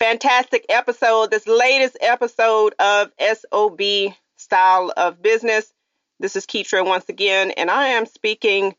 fantastic episode, this latest episode of SOB Style of Business. This is Keetra once again, and I am speaking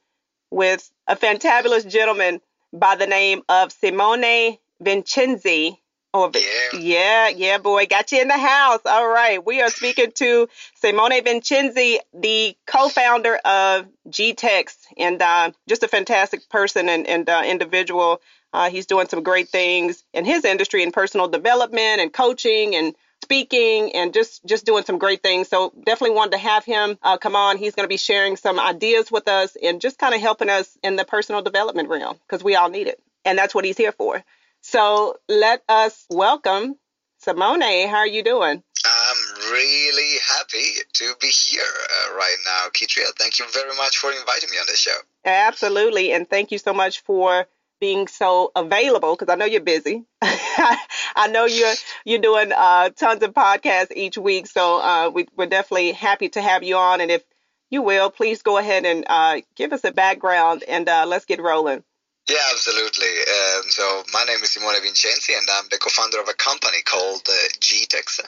with a fantabulous gentleman by the name of Simone Vincenzi. Oh, yeah. yeah, yeah, boy, got you in the house. All right, we are speaking to Simone Vincenzi, the co-founder of GTEX, and uh, just a fantastic person and, and uh, individual. Uh, he's doing some great things in his industry in personal development and coaching and speaking and just just doing some great things. So definitely wanted to have him uh, come on. He's going to be sharing some ideas with us and just kind of helping us in the personal development realm because we all need it, and that's what he's here for. So let us welcome Simone. How are you doing? I'm really happy to be here uh, right now, Keetra. Thank you very much for inviting me on this show. Absolutely, and thank you so much for being so available because I know you're busy. I know you're you're doing uh, tons of podcasts each week, so uh, we, are definitely happy to have you on. And if you will, please go ahead and uh, give us a background and uh, let's get rolling. Yeah, absolutely. Um, so my name is Simone Vincenzi, and I'm the co-founder of a company called uh, GTEX,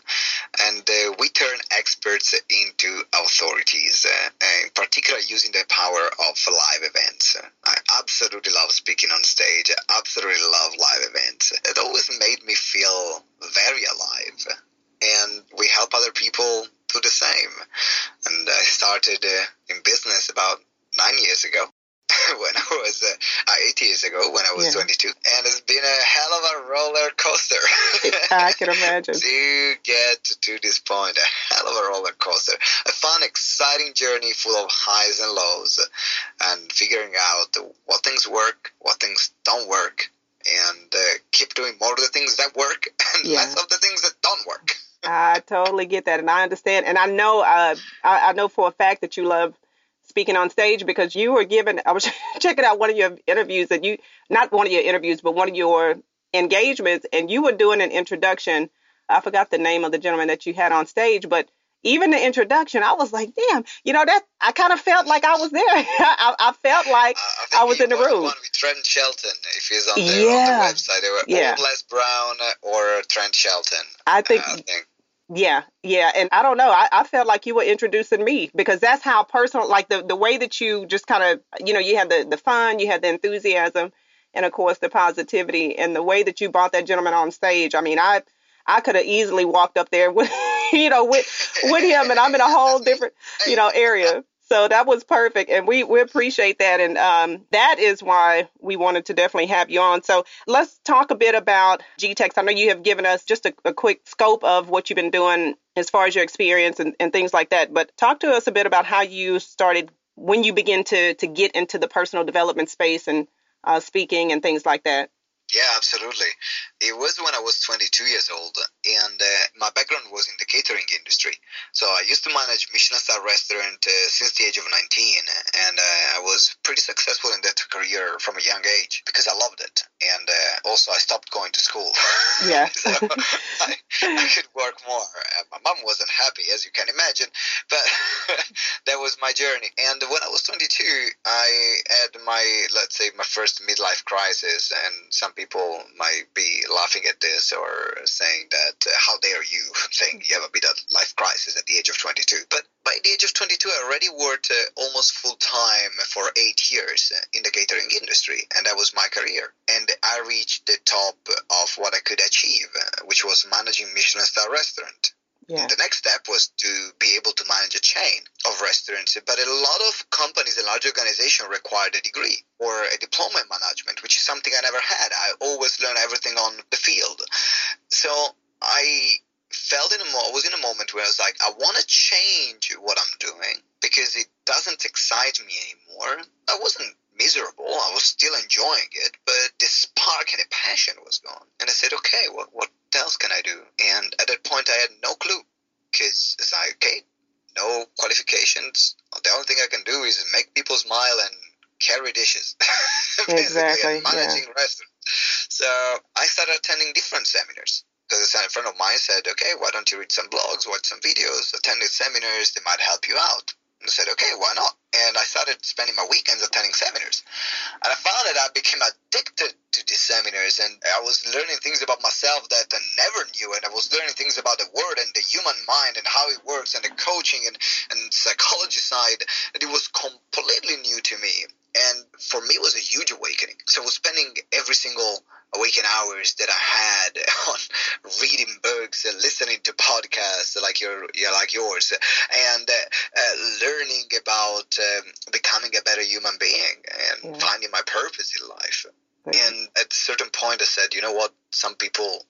and uh, we turn experts into authorities, uh, in particular using the power of live events. I absolutely love speaking on stage. I absolutely love live events. It always made me feel very alive, and we help other people do the same. And I started uh, in business about nine years ago when I was uh, years ago when I was yeah. 22, and it's been a hell of a roller coaster. I can imagine. to get to this point, a hell of a roller coaster. A fun, exciting journey full of highs and lows, and figuring out what things work, what things don't work, and uh, keep doing more of the things that work and yeah. less of the things that don't work. I totally get that, and I understand, and I know, uh, I, I know for a fact that you love speaking on stage because you were given I was checking out one of your interviews that you not one of your interviews but one of your engagements and you were doing an introduction I forgot the name of the gentleman that you had on stage but even the introduction, I was like, damn, you know, that I kind of felt like I was there. I, I, felt like uh, I, I was in the room. One with Trent Shelton, if he's on, the, yeah. on the website, they were yeah. Les Brown or Trent Shelton. I think, I think yeah, yeah. And I don't know. I, I felt like you were introducing me because that's how personal, like the, the way that you just kind of, you know, you had the, the fun, you had the enthusiasm, and of course the positivity and the way that you brought that gentleman on stage. I mean, I, I could have easily walked up there with, you know, with, with him and I'm in a whole different, you know, area. So that was perfect. And we, we appreciate that. And um, that is why we wanted to definitely have you on. So let's talk a bit about GTEX. I know you have given us just a, a quick scope of what you've been doing as far as your experience and, and things like that. But talk to us a bit about how you started when you begin to, to get into the personal development space and uh, speaking and things like that. Yeah, absolutely. It was when I was 22 years old, and uh, my background was in the catering industry. So I used to manage Michelin star restaurant uh, since the age of 19, and uh, I was pretty successful in that career from a young age because I loved it. And uh, also, I stopped going to school. Yeah. so I, I, could work more. My mom wasn't happy, as you can imagine, but that was my journey. And when I was 22, I had my, let's say, my first midlife crisis, and some people might be laughing at this or saying that uh, how dare you saying you have a bit of life crisis at the age of 22 but by the age of 22 i already worked uh, almost full time for eight years in the catering industry and that was my career. And i reached the top of what i could achieve uh, which was managing michelin star restaurant yeah. The next step was to be able to manage a chain of restaurants, but a lot of companies and large organizations required a degree or a diploma in management, which is something I never had. I always learned everything on the field. So I felt in a mo- was in a moment where I was like, I want to change what I'm doing because it doesn't excite me anymore. I wasn't miserable. I was still enjoying it, but the spark and the passion was gone. And I said, okay, what what else can I do? And at that point, I had no clue because it's like, okay, no qualifications. The only thing I can do is make people smile and carry dishes. exactly. managing yeah. restaurants. So I started attending different seminars because a friend of mine said, okay, why don't you read some blogs, watch some videos, attend these seminars? They might help you out. And said, okay, why not? And I started spending my weekends attending seminars. And I found that I became addicted to these seminars and I was learning things about myself that I never knew. And I was learning things about the world and the human mind and how it works and the coaching and, and psychology side. And it was completely new to me. And for me, it was a huge awakening. So I was spending every single awaken hours that I had on reading books and listening to podcasts like your like yours, and uh, uh, learning about um, becoming a better human being and yeah. finding my purpose in life. And at a certain point, I said, you know what? Some people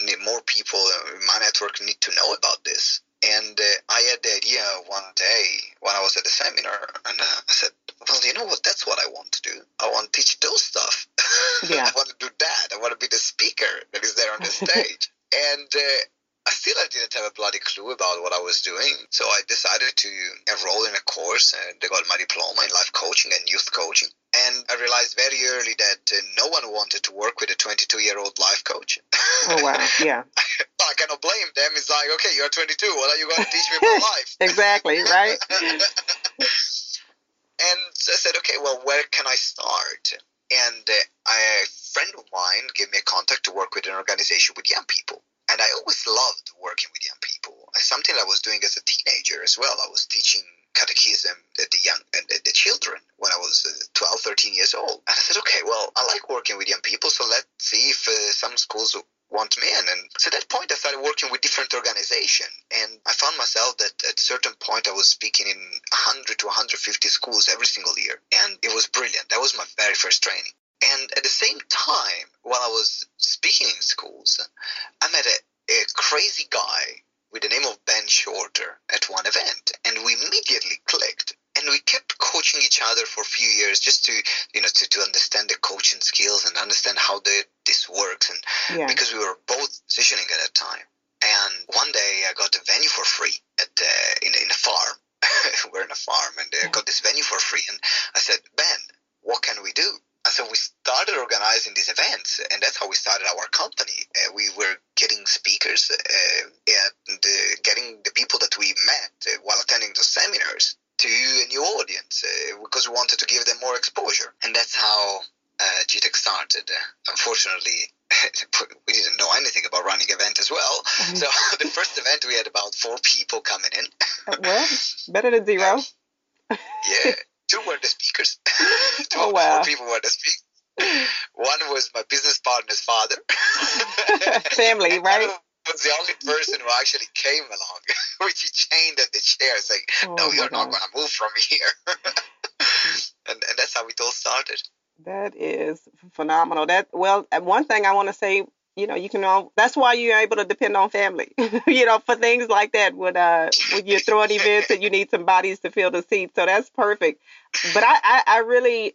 need more people in my network need to know about this. And uh, I had the idea one day when I was at the seminar, and uh, I said, well, you know what? That's what I want to do. I want to teach those stuff. Yeah. I want to do that. I want to be the speaker that is there on the stage. and uh, I still I didn't have a bloody clue about what I was doing. So I decided to enroll in a course and I got my diploma in life coaching and youth coaching. And I realized very early that uh, no one wanted to work with a 22 year old life coach. Oh, wow. Yeah. I cannot blame them. It's like, okay, you're 22. What are you going to teach me about life? exactly, right? And so I said, okay, well, where can I start? And uh, a friend of mine gave me a contact to work with an organization with young people. And I always loved working with young people. It's something I was doing as a teenager as well. I was teaching catechism at the young and the children when I was uh, 12, 13 years old. And I said, okay, well, I like working with young people, so let's see if uh, some schools want me. And so at that point, I started working with different organizations. And I found myself that at a certain point, I was speaking in 100 to 150 schools every single year. And it was brilliant. That was my very first training. And at the same time, while I was speaking in schools, I met a, a crazy guy with the name of Ben Shorter at one event. And we immediately clicked and we kept coaching each other for a few years just to you know to, to understand the coaching skills and understand how the, this works and yeah. because we were both positioning at that time and one day i got a venue for free at uh, in, in a farm we're in a farm and i got this venue for free and i said ben what can we do and so we started organizing these events, and that's how we started our company. Uh, we were getting speakers uh, and uh, getting the people that we met uh, while attending the seminars to a new audience uh, because we wanted to give them more exposure. And that's how uh, GTEX started. unfortunately, we didn't know anything about running event as well. Mm-hmm. So the first event we had about four people coming in. Uh, well, better than zero. yeah, two were the speakers. two oh wow! People were the speakers. One was my business partner's father. Family, right? was the only person who actually came along, which he chained at the chair, saying, oh "No, you're not going to move from here." and, and that's how it all started. That is phenomenal. That well, uh, one thing I want to say, you know, you can all. That's why you're able to depend on family, you know, for things like that. When uh, when you're throwing events and you need some bodies to fill the seats, so that's perfect. But I, I, I really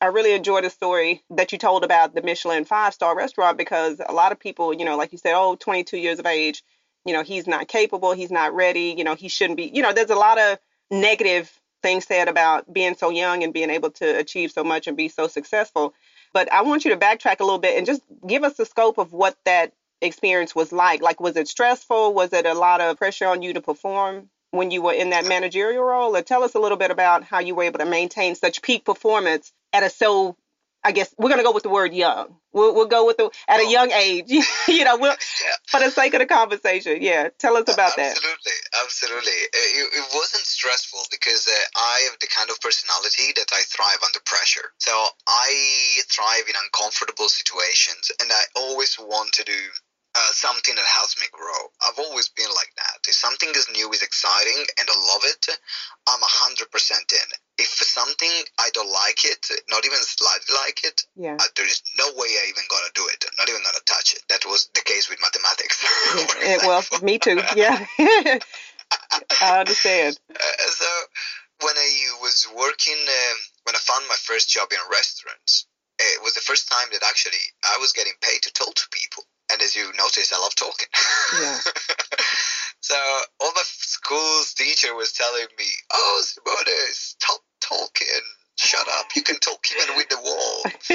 I really enjoyed the story that you told about the Michelin five star restaurant because a lot of people, you know, like you said, oh, 22 years of age, you know, he's not capable, he's not ready, you know, he shouldn't be, you know, there's a lot of negative things said about being so young and being able to achieve so much and be so successful. But I want you to backtrack a little bit and just give us the scope of what that experience was like. Like, was it stressful? Was it a lot of pressure on you to perform when you were in that managerial role? Or tell us a little bit about how you were able to maintain such peak performance at a so I guess we're gonna go with the word young. We'll, we'll go with the at a young age. you know, we'll, yeah. for the sake of the conversation. Yeah, tell us about absolutely, that. Absolutely, absolutely. It, it, wasn't stressful because uh, I have the kind of personality that I thrive under pressure. So I thrive in uncomfortable situations, and I always want to do uh, something that helps me grow. I've always been like that. If something is new, is exciting, and I love it, I'm hundred percent in if something I don't like it, not even slightly like it, yeah. uh, there is no way I even gonna do it. Not even gonna touch it. That was the case with mathematics. yeah, well, me too. Yeah, I understand. Uh, so when I was working, um, when I found my first job in restaurants, it was the first time that actually I was getting paid to talk to people. and as you notice, I love talking. Yeah. so all my school's teacher was telling me, "Oh, Simone, stop talking. Shut up. You can talk even with the wall."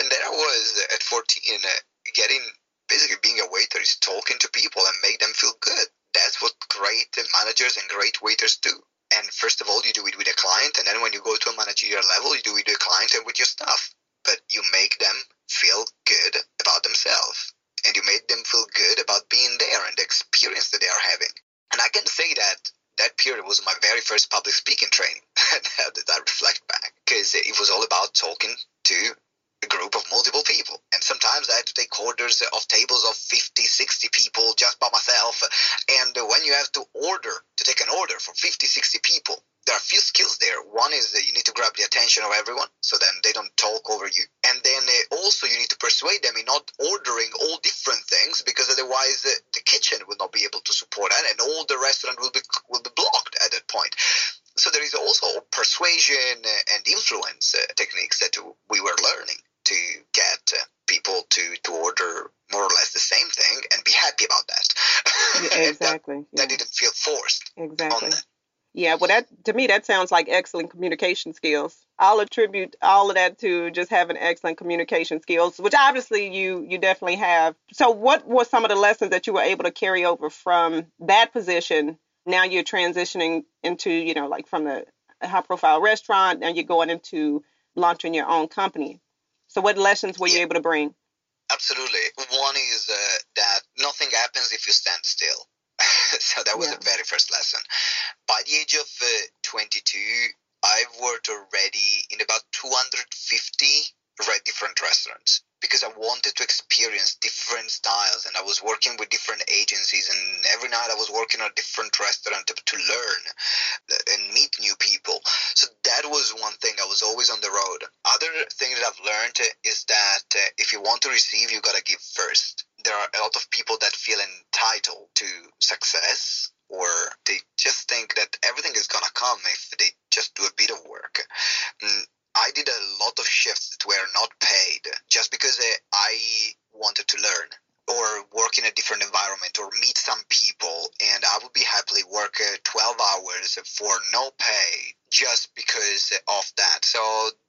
and there I was at 14, uh, getting basically being a waiter is talking to people and make them feel good. That's what great managers and great waiters do. And first of all, you do it with a client, and then when you go to a managerial level, you do it with a client and with your staff. But you make them feel good about themselves, and you make them feel good about being there and the experience that they are having. And I can say that that period was my very first public speaking training How that I reflect back because it was all about talking to a group of multiple people. And sometimes I had to take orders of tables of 50, 60 people just by myself. And when you have to order, to take an order for 50, 60 people, there are a few skills there. One is that you need to grab the attention of everyone so then they don't talk over you. And then uh, also you need to persuade them in not ordering all different things because otherwise uh, the kitchen will not be able to support that and all the restaurant will be, will be blocked at that point. So there is also persuasion and influence uh, techniques that we were learning to get uh, people to, to order more or less the same thing and be happy about that. Yeah, exactly. that, that, didn't feel forced. Exactly. Yeah, well, that to me that sounds like excellent communication skills. I'll attribute all of that to just having excellent communication skills, which obviously you you definitely have. So, what were some of the lessons that you were able to carry over from that position? Now you're transitioning into, you know, like from the high profile restaurant, and you're going into launching your own company. So, what lessons were you able to bring? Absolutely. One is uh, that nothing happens if you stand still. so that was yeah. the very first lesson. By the age of uh, 22, I've worked already in about 250 different restaurants because I wanted to experience different styles and I was working with different agencies and every night I was working at a different restaurant to, to learn and meet new people. So that was one thing. I was always on the road. Other thing that I've learned is that uh, if you want to receive, you got to give first. There are a lot of people that feel entitled to success or they just think that everything is going to come if they just do a bit of work. Mm, I did a lot of shifts that were not paid just because uh, I wanted to learn or work in a different environment or meet some people and I would be happily work uh, 12 hours for no pay just because of that. So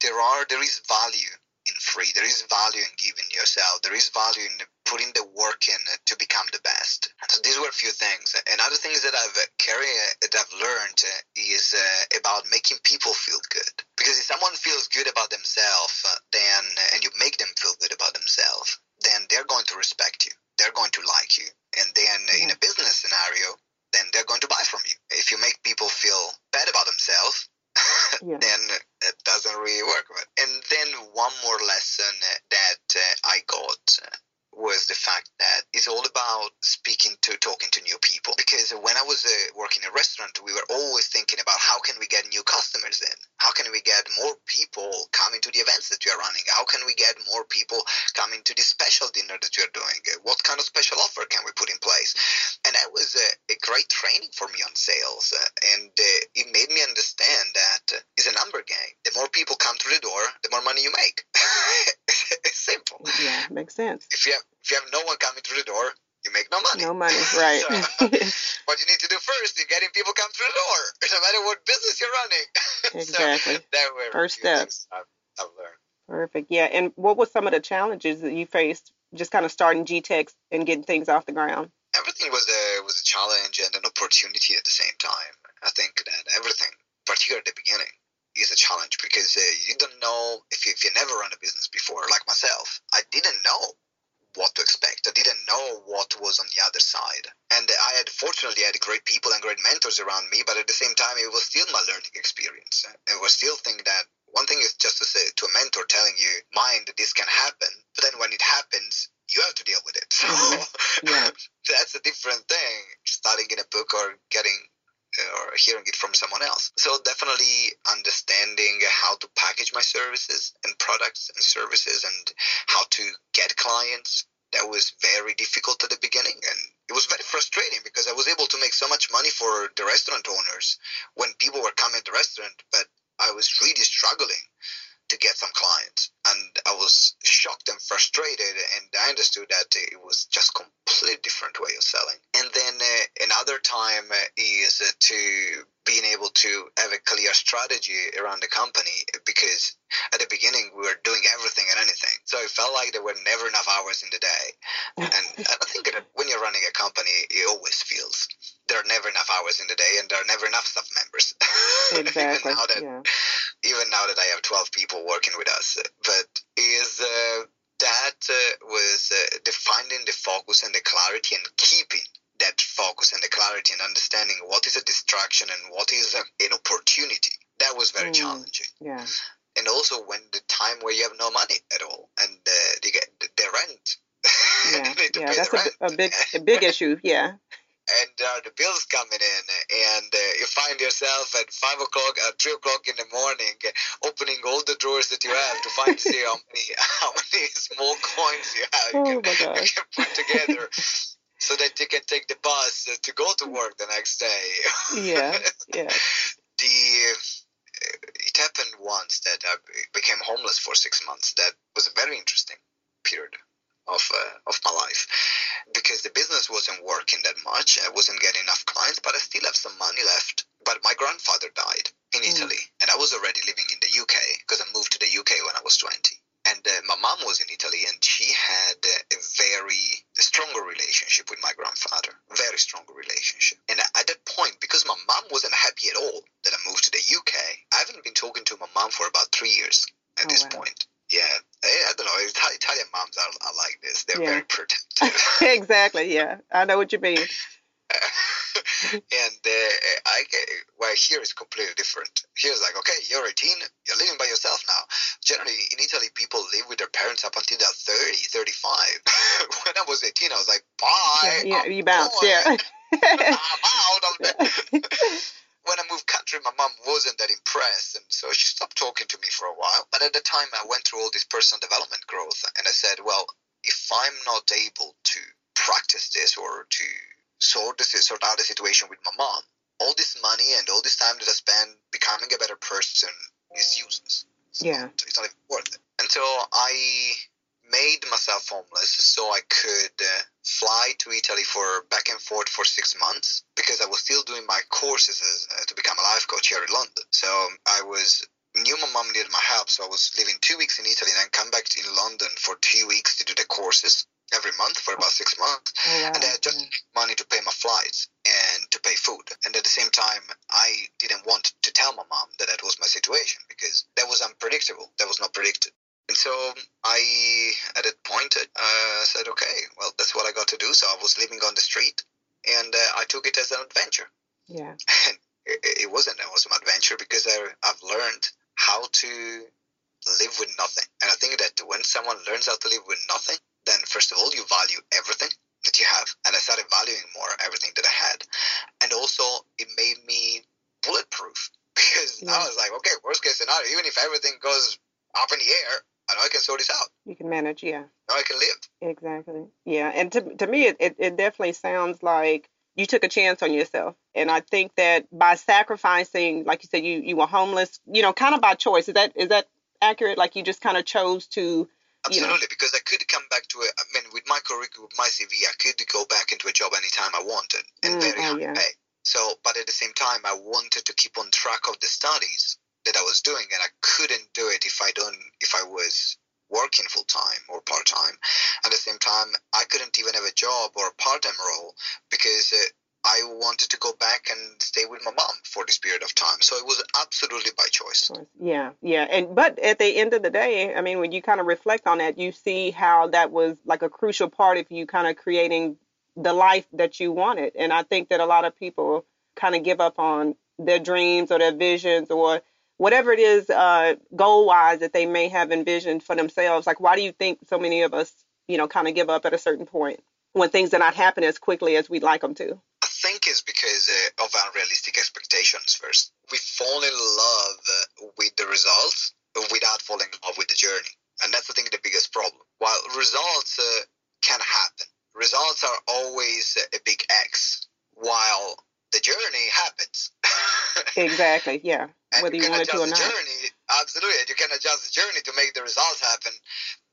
there are there is value in free. There is value in giving yourself. There is value in putting the work in to become the best. So these were a few things. And other things that I've carried, uh, that I've learned uh, is uh, about making people feel good. Because if someone feels good about themselves, uh, then uh, and you make them feel good about themselves, then they're going to respect you. They're going to like you. And then in a business scenario, then they're going to buy from you. If you make people feel bad about themselves, yeah. then it doesn't really work. And then one more lesson that uh, I got uh, was the fact that it's all about speaking to, talking to new people. Because when I was uh, working in a restaurant, we were always thinking about how can we get new customers in? How can we get more people coming to the events that you're running? How can we get more people coming to the special dinner that you're doing? What kind of special offer can we put in place? And that was a, a great training for me on sales. Uh, and uh, it made me understand that uh, it's a number game. The more people come through the door, the more money you make. it's simple. Yeah, makes sense. If you have if you have no one coming through the door, you make no money. No money, right. so, what you need to do first is getting people come through the door, It's no matter what business you're running. Exactly. so that were first steps I've, I've learned. Perfect. Yeah. And what were some of the challenges that you faced just kind of starting GTEX and getting things off the ground? Everything was a was a challenge and an opportunity at the same time. I think that everything, particularly at the beginning, is a challenge because uh, you don't know if you, if you never run a business before, like myself. I didn't know what to expect. I what was on the other side. And I had fortunately had great people and great mentors around me, but at the same time it was still my learning experience. And was still think that one thing is just to say to a mentor telling you, mind this can happen, but then when it happens, you have to deal with it. So yeah. that's a different thing. Studying in a book or getting uh, or hearing it from someone else. So definitely understanding how to package my services and products and services and how to get clients. That was very difficult at the beginning and it was very frustrating because I was able to make so much money for the restaurant owners when people were coming to the restaurant, but I was really struggling to get some clients. And I was shocked and frustrated, and I understood that it was just completely different way of selling. And then uh, another time is to being able to have a clear strategy around the company because at the beginning we were doing everything and anything. So it felt like there were never enough hours in the day. And I think that when you're running a company, it always feels there are never enough hours in the day and there are never enough staff members. Exactly. even now that yeah. Even now that I have 12 people working with us, but is uh, that uh, was uh, defining the focus and the clarity and keeping that focus and the clarity and understanding what is a distraction and what is an opportunity. That was very Mm. challenging. Yeah. And also when the time where you have no money at all and uh, get the, the rent. Yeah. you need to Yeah. That's a, a big a big issue. Yeah. And there are the bills coming in, and uh, you find yourself at five o'clock, at three o'clock in the morning, uh, opening all the drawers that you have to find see how many how many small coins you have you, Oh can, you can put together, so that you can take the bus uh, to go to work the next day. Yeah. Yeah. the uh, it happened once that I became homeless for six months. That was a very interesting period of uh, of my life because the business wasn't working that much. I wasn't getting enough clients, but I still have some money left. But my grandfather died in Mm. Italy, and I was already living in the UK because I moved to the UK when I was twenty. And uh, my mom was in Italy, and she had uh, a very stronger relationship with my grandfather, very strong relationship. And at that point, because my mom wasn't happy at all that I moved to the UK, I haven't been talking to my mom for about three years at Oh, this wow. point. Yeah, I, I don't know. Ita- Italian moms are, are like this. They're Yeah. very protective. Exactly. Yeah. I know what you mean. and uh, I where here is completely different. Here is like, okay, you're 18, you're living by yourself now. Generally, in Italy, people live with their parents up until they're 30, 35. when I was 18, I was like, bye. yeah. I'm You bounce. going. Yeah. I'm out when I moved country, my mom wasn't that impressed, and so she stopped talking to me for a while. But at the time, I went through all this personal development growth, and I said, well, if I'm not able to practice this or to sort this sort out the situation with my mom, all this money and all this time that I spend becoming a better person is useless. It's Yeah. not, it's not even worth it. And so I made myself homeless so I could uh, fly to Italy for back and forth for six months because I was still doing my courses as, uh, to become a life coach here in London. So I was knew my mom needed my help, so I was living two weeks in Italy and then come back in London for two weeks to do the courses every month for about six months. Oh, wow. And I had just money to pay my flights and to pay food. And at the same time, I didn't want to tell my mom that that was my situation because that was unpredictable. That was not predicted. And so I, at that point, uh, said, okay, well, that's what I got to do. So I was living on the street and uh, I took it as an adventure. Yeah. And it, it wasn't an awesome adventure because I, I've learned how to live with nothing. And I think that when someone learns how to live with nothing, then first of all, you value everything that you have. And I started valuing more everything that I had. And also, it made me bulletproof because Yeah. I was like, okay, worst case scenario, even if everything goes up in the air, I know I can sort this out. You can manage. Yeah. I I can live. Exactly. Yeah. And to to me, it, it, it definitely sounds like you took a chance on yourself. And I think that by sacrificing, like you said, you you were homeless, you know, kind of by choice. Is that is that accurate? Like you just kind of chose to, you know. Absolutely, because I could come back to it. I mean, with my curriculum, with my CV, I could go back into a job anytime I wanted and Mm, very oh, high yeah. pay. So, but at the same time, I wanted to keep on track of the studies that I was doing, and I couldn't do it if I don't, if I was working full time or part time. At the same time, I couldn't even have a job or a part time role because uh, I wanted to go back and stay with my mom for this period of time. So it was absolutely by choice. Yeah, yeah. And but at the end of the day, I mean, when you kind of reflect on that, you see how that was like a crucial part of you kind of creating the life that you wanted. And I think that a lot of people kind of give up on their dreams or their visions or whatever it is uh, goal wise that they may have envisioned for themselves. Like, why do you think so many of us, you know, kind of give up at a certain point when things are not happening as quickly as we'd like them to? I think it's because uh, of unrealistic expectations first. We fall in love with the results without falling in love with the journey. And that's, I think, the biggest problem. While results uh, can happen, results are always a big X, while the journey happens. Exactly. Yeah. Whether you want wanted to or adjust not. the journey, absolutely. You can adjust the journey to make the results happen.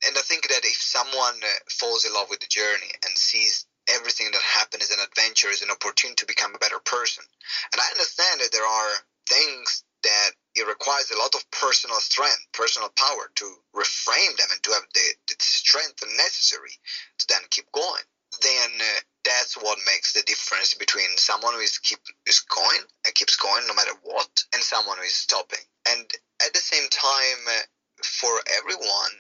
and I think that if someone uh, falls in love with the journey and sees everything that happened is an adventure, is an opportunity to become a better person, and I understand that there are things that it requires a lot of personal strength, personal power to reframe them and to have the, the strength necessary to then keep going. Then uh, that's what makes the difference between someone who is keep is going and keeps going no matter what, and someone who is stopping. And at the same time, uh, for everyone,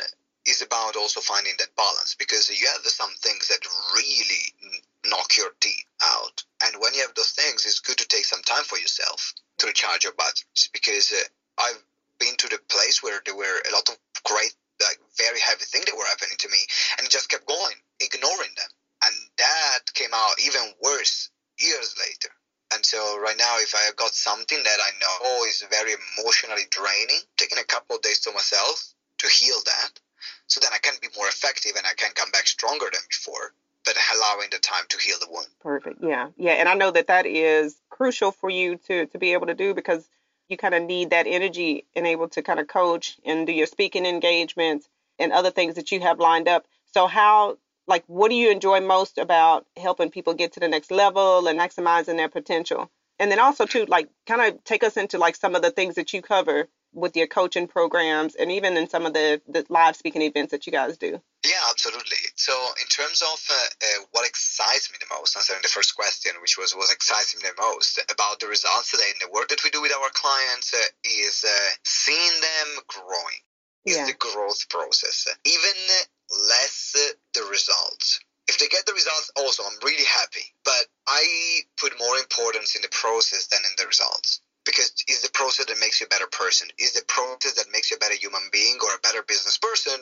is about also finding that balance because you have some things that really knock your teeth out, and when you have those things, it's good to take some time for yourself to recharge your batteries because uh, I've been to the place where there were a lot of great, like very heavy things that were happening to me, and just kept going, ignoring them, and that came out even worse years later. And so right now, if I got something that I know is very emotionally draining, taking a couple of days to myself to heal that, so then I can be more effective and I can come back stronger than before but allowing the time to heal the wound. Perfect. Yeah. Yeah. And I know that that is crucial for you to, to be able to do because you kind of need that energy and able to kind of coach and do your speaking engagements and other things that you have lined up. So how like what do you enjoy most about helping people get to the next level and maximizing their potential? And then also too like kind of take us into like some of the things that you cover with your coaching programs and even in some of the, the live speaking events that you guys do? Yeah, absolutely. So, in terms of uh, uh, what excites me the most, answering the first question, which was what excites me the most about the results today and the work that we do with our clients, uh, is uh, seeing them growing. Is yeah. the growth process. Even less the results. If they get the results, also, I'm really happy. But I put more importance in the process than in the results because it's the process that makes you a better person. It's the process that makes you a better human being or a better business person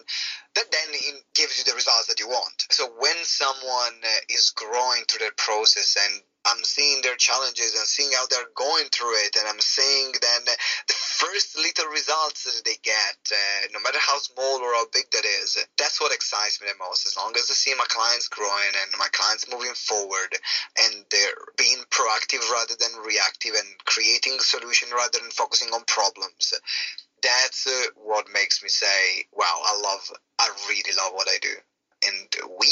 that then gives you the results that you want. So when someone uh, is growing through that process and I'm seeing their challenges and seeing how they're going through it, and I'm seeing then the first little results that they get, uh, no matter how small or how big that is. That's what excites me the most. As long as I see my clients growing and my clients moving forward, and they're being proactive rather than reactive, and creating solution rather than focusing on problems. That's uh, what makes me say, "Wow, I love, I really love what I do." And we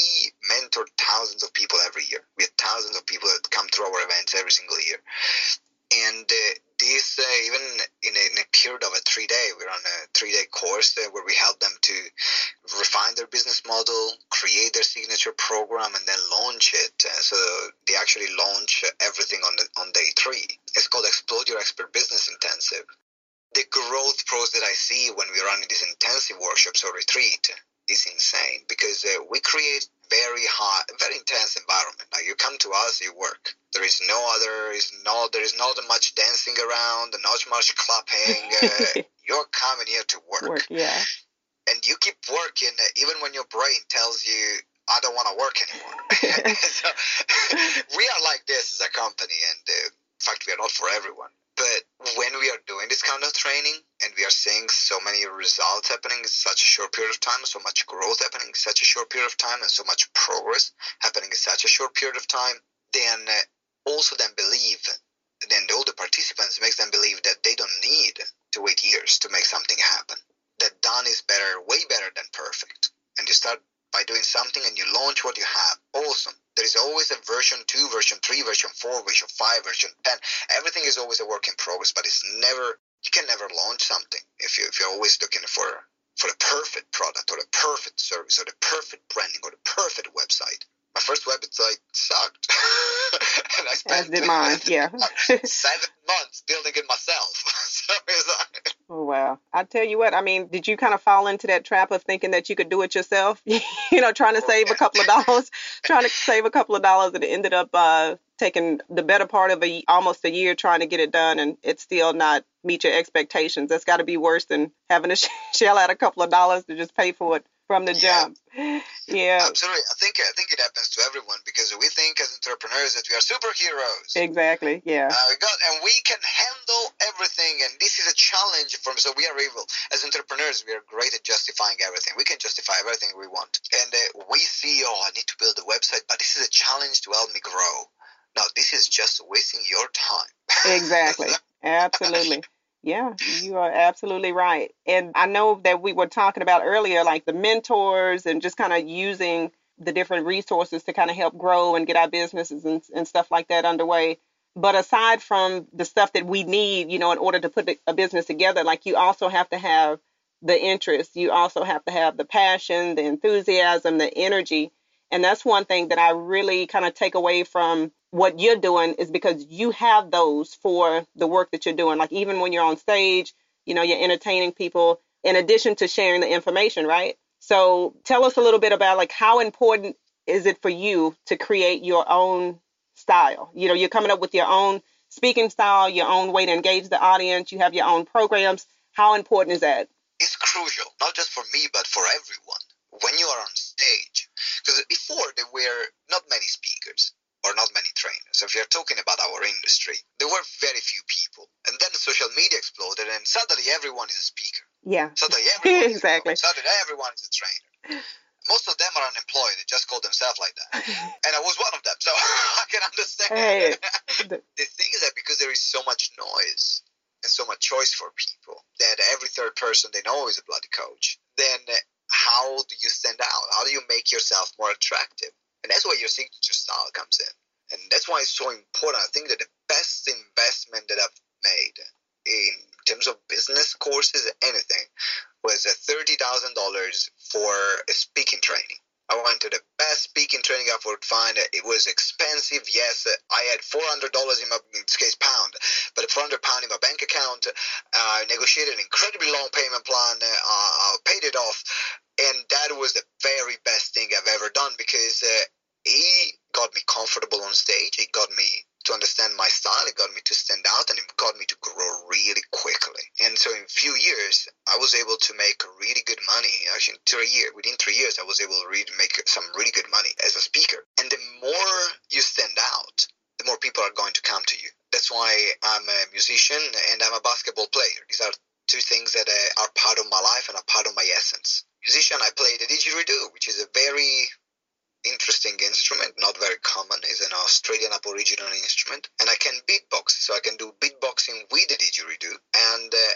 mentor thousands of people every year. We have thousands of people that come through our events every single year. And uh, this, uh, even in a, in a, period of a three day, we're on a three day course uh, where we help them to refine their business model, create their signature program, and then launch it. Uh, so they actually launch everything on the, on day three. It's called Explode Your Expert Business Intensive. The growth pros that I see when we run these intensive workshops or retreat is insane because uh, we create very high, very intense environment. Now you come to us, you work. There is no other, is no, there is not much dancing around, not much clapping. Uh, you're coming here to work. work yeah. And you keep working uh, even when your brain tells you, I don't want to work anymore. so, we are like this as a company, and uh, in fact, we are not for everyone. But when we are doing this kind of training and we are seeing so many results happening in such a short period of time, so much growth happening in such a short period of time, and so much progress happening in such a short period of time, then uh, also then believe, then all the participants makes them believe that they don't need to wait years to make something happen. That done is better, way better than perfect. And you start by doing something and you launch what you have. Awesome. There is always a version 2, version 3, version 4, version 5, version 10. Everything is always a work in progress, but it's never, you can never launch something if, you, if you're always looking for, for the perfect product or the perfect service or the perfect branding or the perfect website my first website sucked. and I spent As did mine, yeah. seven months building it myself. so like, oh wow. I tell you what, I mean, did you kind of fall into that trap of thinking that you could do it yourself? you know, trying to save a couple of dollars, trying to save a couple of dollars and it ended up uh, taking the better part of a almost a year trying to get it done and it's still not meet your expectations. That's got to be worse than having to shell out a couple of dollars to just pay for it from the yeah. jump. Yeah. Absolutely. I think I think it happens to everyone because we think as entrepreneurs that we are superheroes. Exactly. Yeah. Uh, we got and we can handle everything and this is a challenge for me. So we are able as entrepreneurs we are great at justifying everything. We can justify everything we want. And uh, we see oh I need to build a website but this is a challenge to help me grow. No, this is just wasting your time. exactly. Absolutely. Yeah, you are absolutely right. And I know that we were talking about earlier, like the mentors and just kind of using the different resources to kind of help grow and get our businesses and, and stuff like that underway. But aside from the stuff that we need, you know, in order to put a business together, like you also have to have the interest. You also have to have the passion, the enthusiasm, the energy. And that's one thing that I really kind of take away from what you're doing is because you have those for the work that you're doing. Like even when you're on stage, you know, you're entertaining people in addition to sharing the information, right? So tell us a little bit about like how important is it for you to create your own style? You know, you're coming up with your own speaking style, your own way to engage the audience, you have your own programs. How important is that? It's crucial, not just for me, but for everyone. When you are on stage, because before there were not many speakers or not many trainers. So, if you're talking about our industry, there were very few people. And then social media exploded, and suddenly everyone is a speaker. Yeah. Suddenly everyone exactly. Is suddenly everyone is a trainer. Most of them are unemployed. They just call themselves like that. and I was one of them, so I can understand. Hey. the thing is that because there is so much noise and so much choice for people that every third person they know is a bloody coach, then how do you stand out? How do you make yourself more attractive? And that's where your signature style comes in. And that's why it's so important. I think that the best investment that I've made in terms of business courses, anything, was $30,000 for a speaking training. I went to the best speaking training I could find. It was expensive. Yes, I had four hundred dollars in my in this case pound, but four hundred pound in my bank account. I negotiated an incredibly long payment plan. Uh, I paid it off, and that was the very best thing I've ever done because uh, he got me comfortable on stage. He got me to understand my style. It got me to stand out and it got me to grow really quickly. And so in a few years, I was able to make really good money. Actually, three years, within three years, I was able to really make some really good money as a speaker. And the more you stand out, the more people are going to come to you. That's why I'm a musician and I'm a basketball player. These are two things that uh, are part of my life and are part of my essence. Musician, I play the didgeridoo, which is a very interesting instrument, not very common. It's an Australian Aboriginal instrument, and I can beatbox, so I can do beatboxing with the didgeridoo. And uh,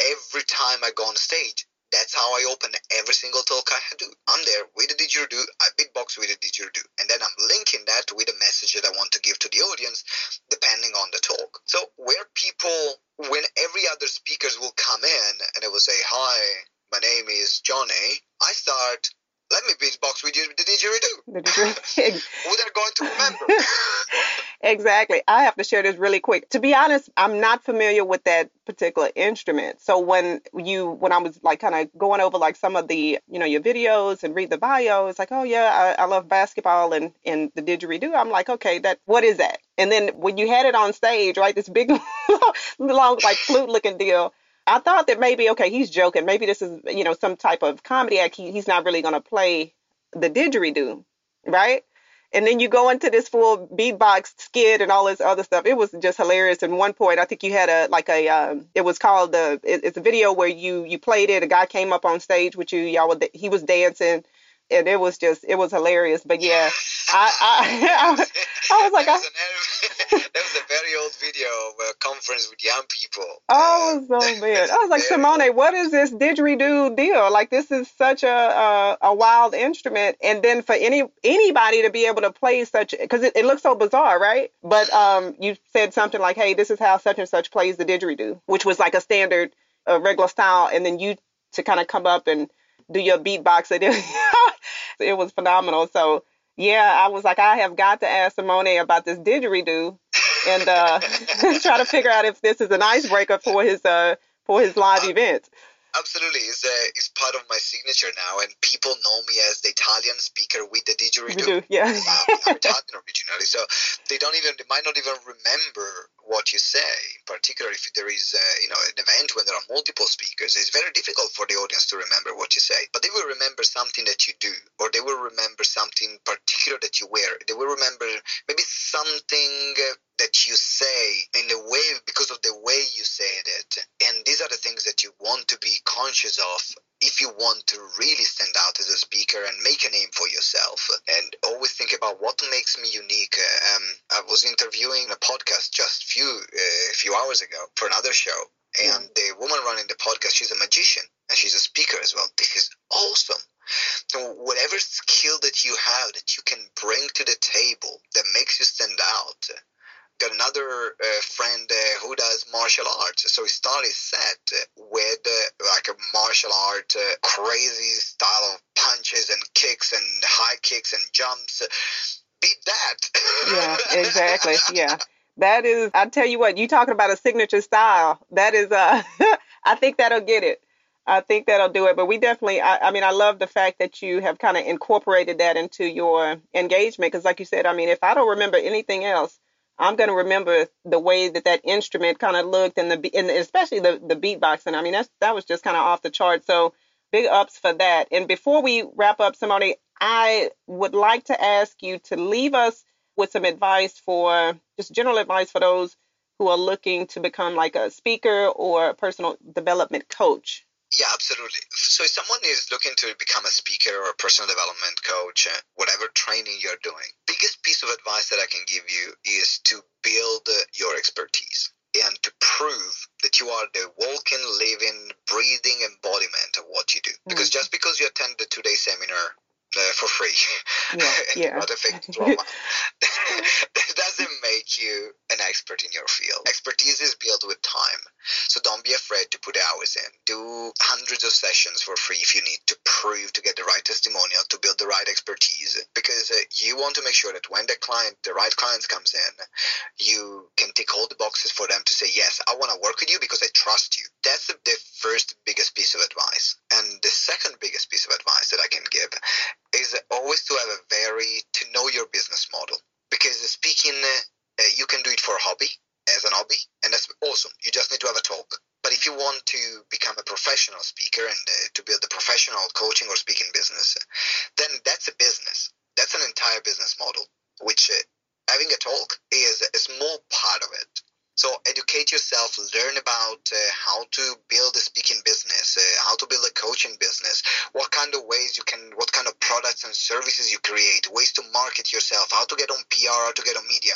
every time I go on stage, that's how I open every single talk I do. I'm there with the didgeridoo, I beatbox with the didgeridoo, and then I'm linking that with a message that I want to give to the audience, depending on the talk. So where people, when every other speakers will come in and they will say, "Hi, my name is Johnny," I start let me beatbox with you the didgeridoo. The didgeridoo. Who they're going to remember. exactly. I have to share this really quick. To be honest, I'm not familiar with that particular instrument. So when you when I was like kind of going over like some of the you know your videos and read the bio, it's like oh yeah, I, I love basketball and and the didgeridoo. I'm like okay, that what is that? And then when you had it on stage, right, this big long like flute looking deal. I thought that maybe okay, he's joking. Maybe this is you know some type of comedy act. He, he's not really going to play the didgeridoo, right? And then you go into this full beatbox skit and all this other stuff. It was just hilarious. And one point, I think you had a like a um, it was called the it, it's a video where you you played it. A guy came up on stage with you. Y'all were he was dancing and it was just it was hilarious. But yeah, I I, I, I was like, I, that was a very old video of a conference with young people. Oh, uh, so bad. I was like, Simone, what is this didgeridoo deal? Like, this is such a a, a wild instrument, and then for any anybody to be able to play such because it, it looks so bizarre, right? But um, you said something like, hey, this is how such and such plays the didgeridoo, which was like a standard, a regular style, and then you to kind of come up and do your beatbox. It, it was phenomenal. So yeah, I was like, I have got to ask Simone about this didgeridoo and uh, try to figure out if this is an icebreaker for his uh, for his live events absolutely. It's, uh, it's part of my signature now, and people know me as the Italian speaker with the didgeridoo. Yeah, I'm Italian originally, so they don't even they might not even remember what you say. In particular, if there is uh, you know an event when there are multiple speakers, it's very difficult for the audience to remember what you say. But they will remember something that you do, or they will remember something particular that you wear. They will remember maybe something that you say in the way because of the way you said it and these are the things that you want to be conscious of if you want to really stand out as a speaker and make a name for yourself and always think about what makes me unique um, i was interviewing a podcast just few a uh, few hours ago for another show And the woman running the podcast, she's a magician and she's a speaker as well. This is awesome. So whatever skill that you have that you can bring to the table that makes you stand out. Got another uh, friend uh, who does martial arts, so he started set with uh, like a martial art uh, crazy style of punches and kicks and high kicks and jumps. Beat that. yeah, exactly. Yeah. That is, I tell you what, you talking about a signature style. That is, uh, I think that'll get it. I think that'll do it. But we definitely, I, I mean, I love the fact that you have kind of incorporated that into your engagement. Because, like you said, I mean, if I don't remember anything else, I'm going to remember the way that that instrument kind of looked and the, and especially the, the beatboxing. I mean, that's, that was just kind of off the chart. So big ups for that. And before we wrap up, Simone, I would like to ask you to leave us with some advice for just general advice for those who are looking to become like a speaker or a personal development coach. Yeah, absolutely. So if someone is looking to become a speaker or a personal development coach, uh, whatever training you're doing, biggest piece of advice that I can give you is to build your expertise and to prove that you are the walking, living, breathing embodiment of what you do. Because mm-hmm. just because you attend the two-day seminar uh, for free. Yeah, yeah. Not a fake diploma. that doesn't make you an expert in your field. Expertise is built with time. So don't be afraid to put hours in. Do hundreds of sessions for free if you need to prove to get the right testimonial, to build the right expertise. Because uh, you want to make sure that when the client, the right client comes in, you can tick all the boxes for them to say, yes, I want to work with you because I trust you. That's the, the first biggest piece of advice. And the second biggest piece of advice that I can give is always to have a very to know your business model because speaking uh, you can do it for a hobby as an hobby and that's awesome you just need to have a talk but if you want to become a professional speaker and uh, to build a professional coaching or speaking business then that's a business that's an entire business model which uh, having a talk is a small part of it so educate yourself, learn about uh, how to build a speaking business, uh, how to build a coaching business, what kind of ways you can, what kind of products and services you create, ways to market yourself, how to get on PR, how to get on media.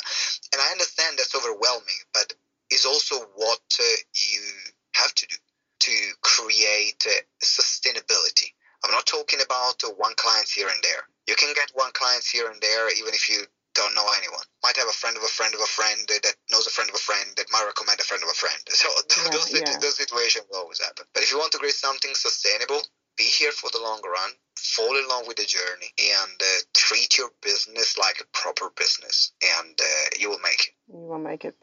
And I understand that's overwhelming, but it's also what uh, you have to do to create uh, sustainability. I'm not talking about uh, one client here and there. You can get one client here and there, even if you don't know anyone. Might have a friend of a friend of a friend that knows a friend of a friend that might recommend a friend of a friend. So yeah, those, yeah. those situations will always happen. But if you want to create something sustainable, be here for the long run, fall in love with the journey, and uh, treat your business like a proper business, and uh, you will make it. You will make it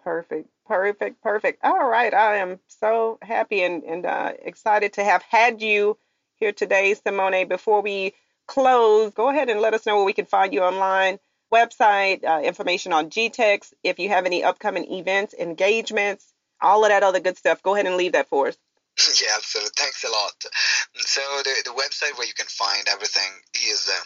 perfect. Perfect. All right. I am so happy and, and uh, excited to have had you here today, Simone. Before we close, go ahead and let us know where we can find you online website, uh, information on GTEx. If you have any upcoming events, engagements, all of that other good stuff, go ahead and leave that for us. Yeah, absolutely. Thanks a lot. So the, the website where you can find everything is uh,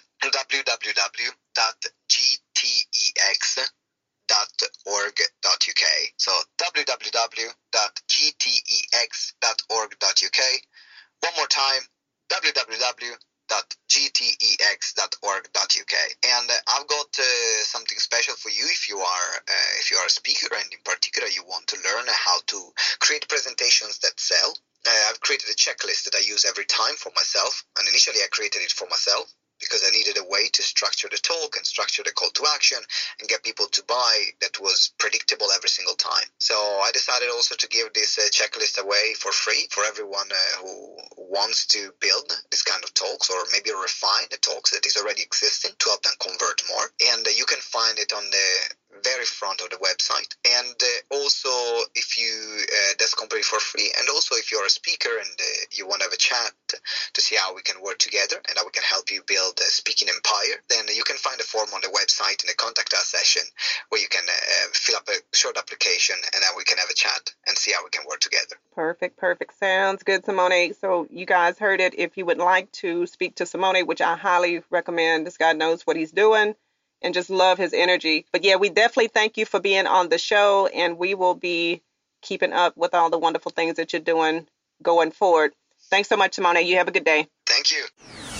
www.gtex.org.uk. So www.gtex.org.uk. One more time, www www.gtex.org.uk. And uh, I've got uh, something special for you if you are uh, if you are a speaker and in particular you want to learn how to create presentations that sell. Uh, I've created a checklist that I use every time for myself, and initially I created it for myself because I needed a way to structure the talk and structure the call to action and get people to buy that was predictable every single time. So I decided also to give this uh, checklist away for free for everyone uh, who wants to build this kind of talks or maybe refine the talks that is already existing to help them convert more. And uh, you can find it on the very front of the website. And uh, also, if you uh, that's completely for free. And also, if you're a speaker and uh, you want to have a chat to see how we can work together and how we can help you build a speaking empire, then you can find a form on the website in the contact us session where you can uh, fill up a short application and then we can have a chat and see how we can work together. Perfect, perfect. Sounds good, Simone. So you guys heard it. If you would like to speak to Simone, which I highly recommend, this guy knows what he's doing and just love his energy. But yeah, we definitely thank you for being on the show, and we will be keeping up with all the wonderful things that you're doing going forward. Thanks so much, Simone. You have a good day. Thank you.